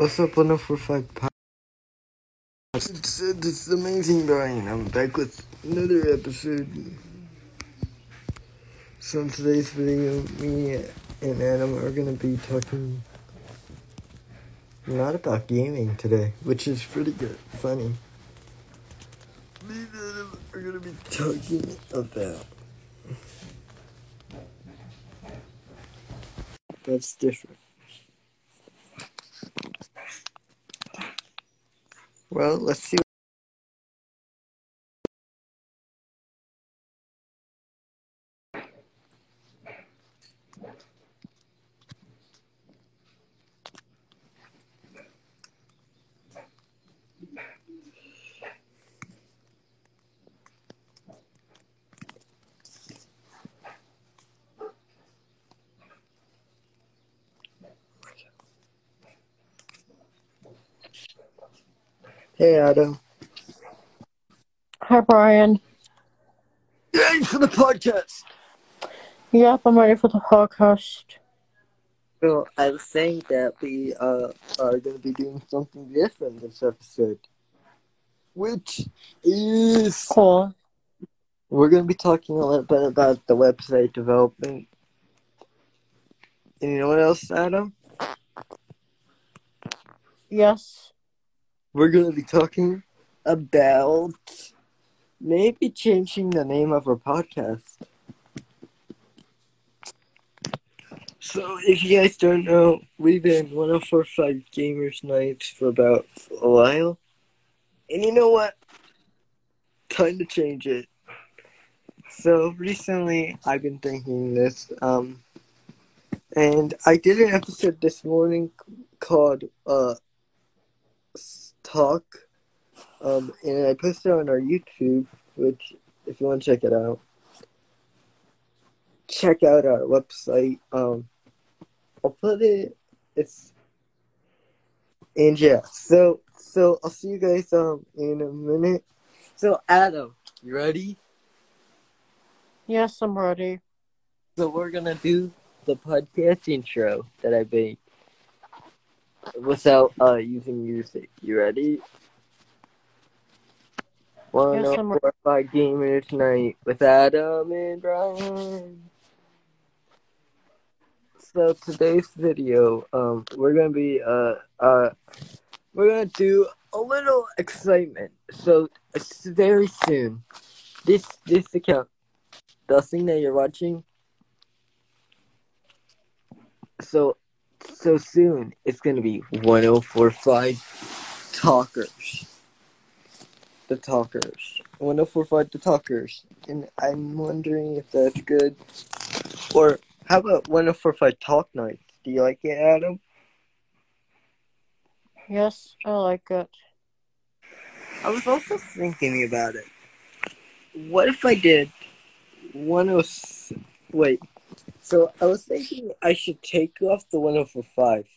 What's up, 1045 Podcast? It's, it's amazing, Brian. I'm back with another episode. So, in today's video, me and Adam are going to be talking not about gaming today, which is pretty good, funny. Me and Adam are going to be talking about. That's different. Well, let's see. Hey, Adam. Hi, Brian. Yay for the podcast! Yep, I'm ready for the podcast. Well, I was saying that we uh, are going to be doing something different this episode, which is Cool. we're going to be talking a little bit about the website development. And you know what else, Adam? Yes. We're going to be talking about maybe changing the name of our podcast. So, if you guys don't know, we've been 1045 Gamers Nights for about a while. And you know what? Time to change it. So, recently I've been thinking this, um, and I did an episode this morning called, uh, Talk, um, and I posted it on our YouTube, which, if you want to check it out, check out our website. Um, I'll put it. It's and yeah. So so I'll see you guys um in a minute. So Adam, you ready? Yes, I'm ready. So we're gonna do the podcast intro that I made without uh using music. You ready? One Yes, I'm oh four five gamers night with Adam and Brian. So today's video, um, we're gonna be uh uh we're gonna do a little excitement. So it's very soon. This this account, the thing that you're watching. So so soon it's gonna be 1045 talkers. The talkers. 1045 the talkers. And I'm wondering if that's good. Or how about 1045 talk nights? Do you like it, Adam? Yes, I like it. I was also thinking about it. What if I did 106? Wait. So I was thinking I should take off the 1045.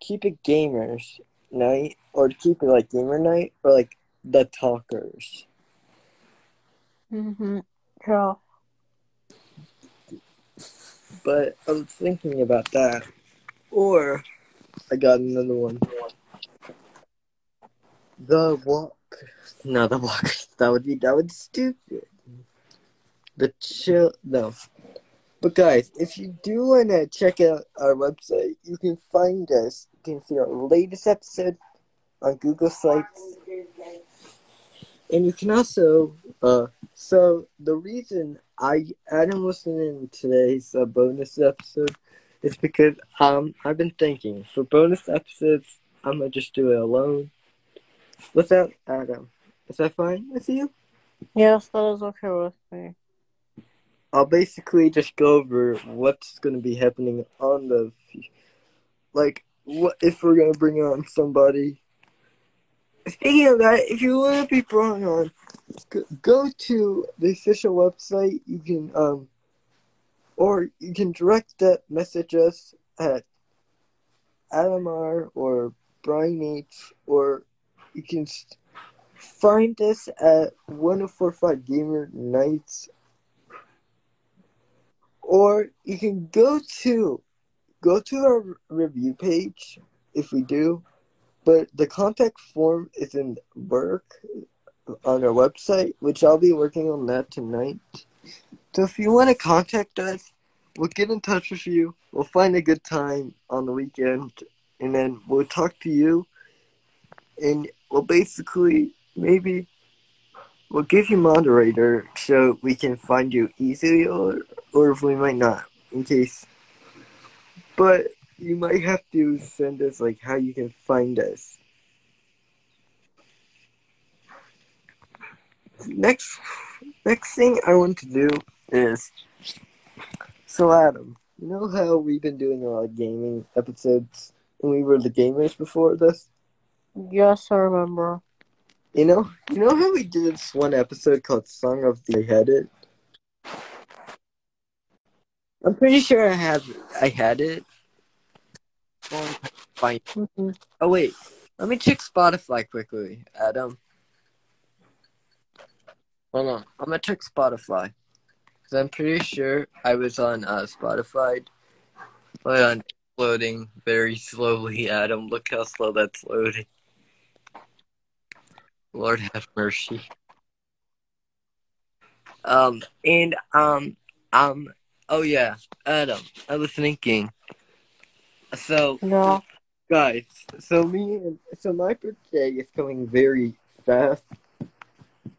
Keep it gamers night, or keep it like gamer night, or like the talkers. Mm-hmm. Yeah. But I was thinking about that. Or I got another one. The walk. No, the walkers. That would be that would be stupid. The chill. No. But guys, if you do want to check out our website, you can find us. You can see our latest episode on Google Sites. And you can also, uh, so the reason I Adam wasn't in today's uh, bonus episode is because um I've been thinking for bonus episodes I'm gonna just do it alone without Adam. Is that fine with you? Yes, that is okay with me. I'll basically just go over what's gonna be happening on the, like, what if we're gonna bring on somebody. Speaking of that, if you want to be brought on, go, to the official website. You can um, or you can direct that message us at Adamar or Brian H. Or you can find us at 1045 Gamer Nights or you can go to go to our review page if we do. But the contact form is in work on our website, which I'll be working on that tonight. So if you want to contact us, we'll get in touch with you. We'll find a good time on the weekend, and then we'll talk to you. And we'll basically maybe we'll give you moderator so we can find you easily, or or if we might not, in case. But you might have to send us like how you can find us. Next, next thing I want to do is so Adam. You know how we've been doing a lot of gaming episodes, and we were the gamers before this. Yes, I remember. You know, you know how we did this one episode called "Song of the Headed." I'm pretty sure I have. I had it. Mhm. Oh wait, let me check Spotify quickly, Adam. Hold on, I'm gonna check Spotify because I'm pretty sure I was on uh, Spotify. Hold on, loading very slowly, Adam. Look how slow that's loading. Lord have mercy. Um and um um oh yeah, Adam. I was thinking. So No. guys, so me and so my birthday is coming very fast.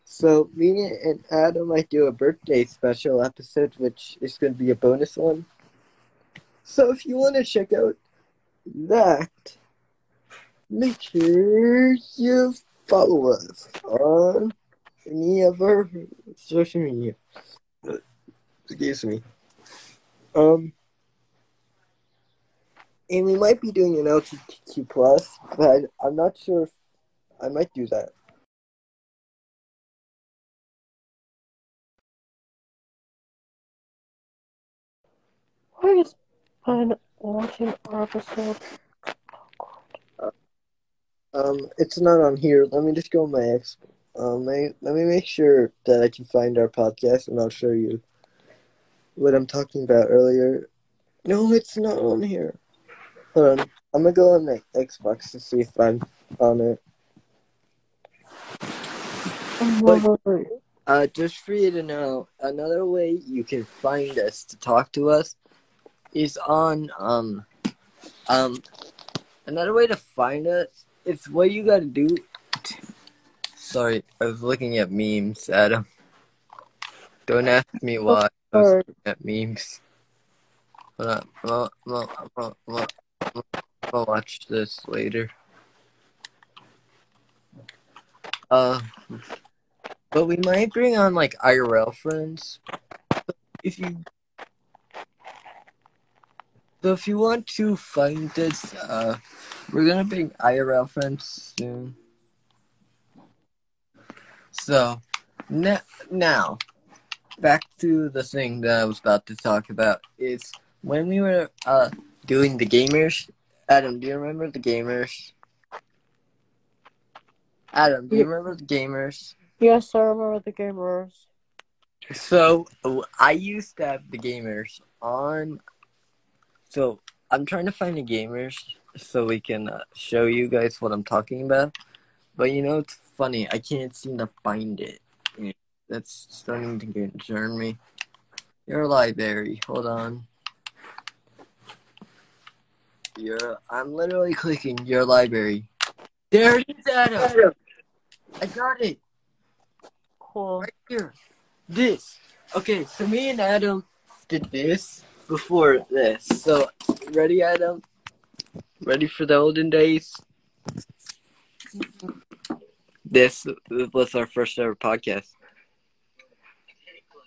So me and Adam might do a birthday special episode, which is going to be a bonus one. So if you want to check out that, make sure you follow us on any of our social media. Excuse me. Um, and we might be doing an LGBTQ plus, but I'm not sure if I might do that. Where is been watching our episode? Um, it's not on here. Let me just go on my ex. Um, let me make sure that I can find our podcast, and I'll show you what I'm talking about earlier. No, it's not on here. Hold on. I'm gonna go on my Xbox to see if I'm on it. But- Uh, just for you to know, another way you can find us to talk to us is on um um another way to find us. It's what you gotta do. Sorry, I was looking at memes, Adam. Don't ask me why I was looking at memes. On, I'll, gonna- I'm gonna watch this later. Uh. But we might bring on like IRL friends. If you so if you want to find us, uh we're gonna bring IRL friends soon. So na- now back to the thing that I was about to talk about is when we were uh doing the gamers Adam, do you remember the gamers? Adam, do you remember the gamers? Yes, I remember the gamers. So I used to have the gamers on. So I'm trying to find the gamers so we can uh, show you guys what I'm talking about. But you know, it's funny. I can't seem to find it. That's starting to concern me. Your library. Hold on. Your. I'm literally clicking your library. There it is, Adam. I got it Cool. right here. This. Okay, so me and Adam did this before this. So, ready, Adam? Ready for the olden days? Mm-hmm. This was our first ever podcast.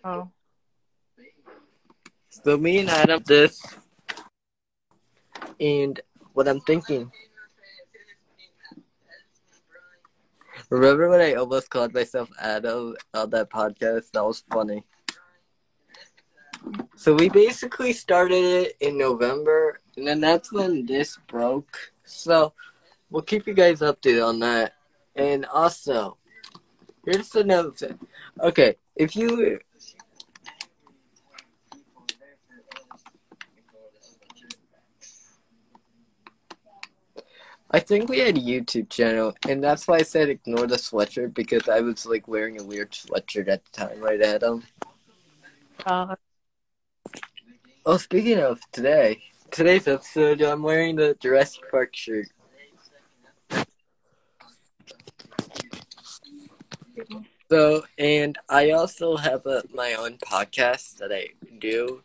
Oh. So, me and Adam this. And what I'm thinking. Remember when I almost called myself Adam on that podcast? That was funny. So we basically started it in November, and then that's when this broke. So we'll keep you guys updated on that. And also, here's another thing. Okay, if you I think we had a YouTube channel, and that's why I said ignore the sweatshirt because I was like wearing a weird sweatshirt at the time, right, Adam? Uh, Oh, speaking of today, today's episode, I'm wearing the Jurassic Park shirt. So, and I also have a, my own podcast that I do.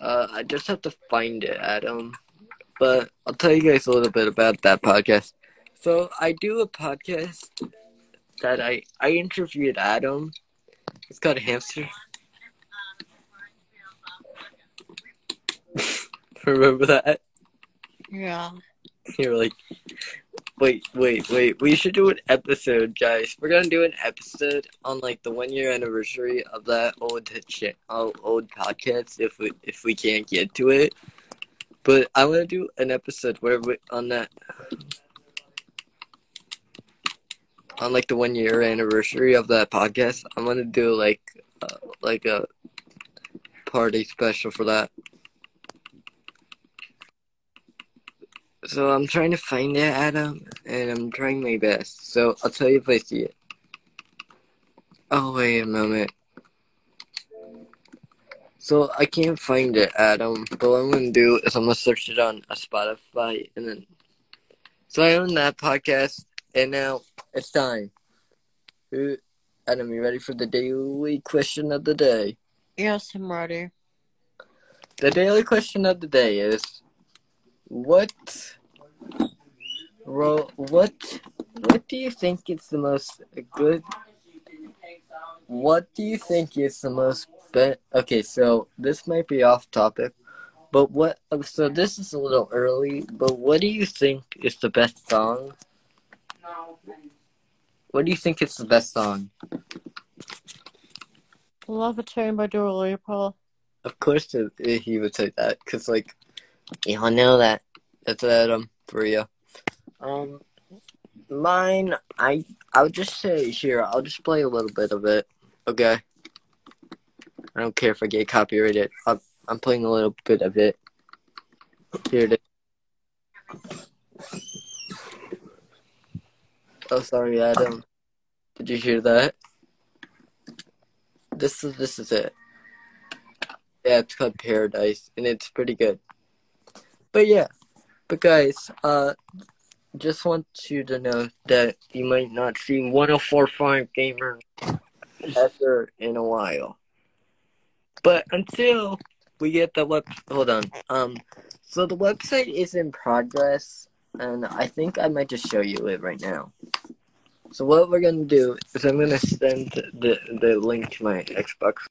Uh, I just have to find it, Adam. But I'll tell you guys a little bit about that podcast. So, I do a podcast that I I interviewed Adam. It's called Hamster. Remember that? yeah. You're like, wait, wait, wait. We should do an episode, guys. We're gonna do an episode on like the one year anniversary of that old shit, old, old podcast. If we if we can't get to it, but I want to do an episode where we on that on like the one year anniversary of that podcast. I'm gonna do like uh, like a party special for that. So I'm trying to find it, Adam, and I'm trying my best. So I'll tell you if I see it. Oh wait a moment. So I can't find it, Adam. But what I'm gonna do is I'm gonna search it on a Spotify, and then. So I own that podcast, and now it's time. Adam, you ready for the daily question of the day? Yes, I'm ready. The daily question of the day is what ro- what what do you think is the most good what do you think is the most be- okay so this might be off topic but what so this is a little early but what do you think is the best song what do you think is the best song Love Levitating by Dua Lipa. Of course it, it- he would say that, because, like, you all know that. That's Adam for you. Um, mine, I, I would just say here, I'll just play a little bit of it, okay? I don't care if I get copyrighted. I'm, I'm playing a little bit of it. Here it is. Oh, sorry, Adam. Did you hear that? This is this is it. Yeah, it's called Paradise, and it's pretty good. But yeah, but guys, uh, just want you to know that you might not see 104.5 Gamer ever in a while. But until we get the web, hold on. Um, so the website is in progress, and I think I might just show you it right now. So what we're gonna do is I'm gonna send the the link to my Xbox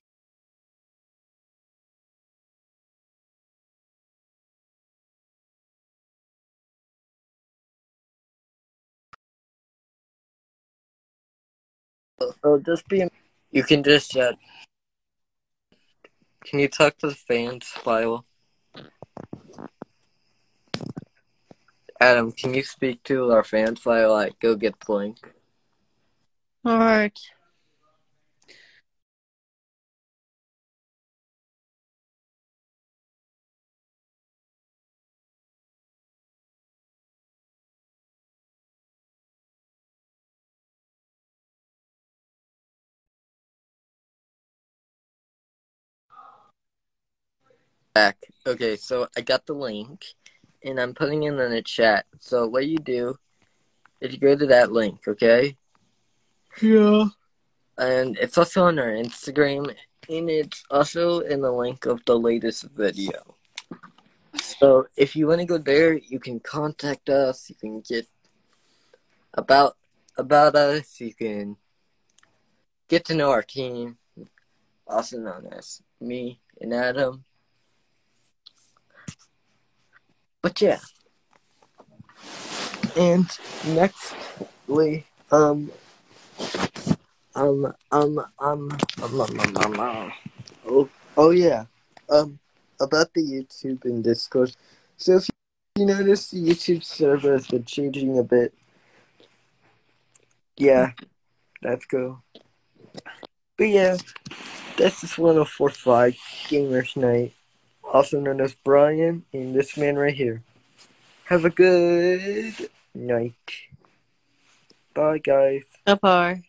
It'll just be. You can just. Uh, can you talk to the fans file? Adam, can you speak to our fans file Like, Go Get the Link? Alright. Back. Okay, so I got the link, and I'm putting it in the chat. So what you do is you go to that link, okay? Yeah. And it's also on our Instagram, and it's also in the link of the latest video. So if you want to go there, you can contact us. You can get about about us. You can get to know our team, also known as me and Adam. But yeah. And nextly, um, um, um, um, um, um, um, um, um, oh, oh yeah, um, about the YouTube and Discord. So if you notice, the YouTube server has been changing a bit. Yeah, that's cool. But yeah, this is 1045 Gamers Night, also known as Brian, and this man right here. Have a good night. Bye, guys. Bye bye.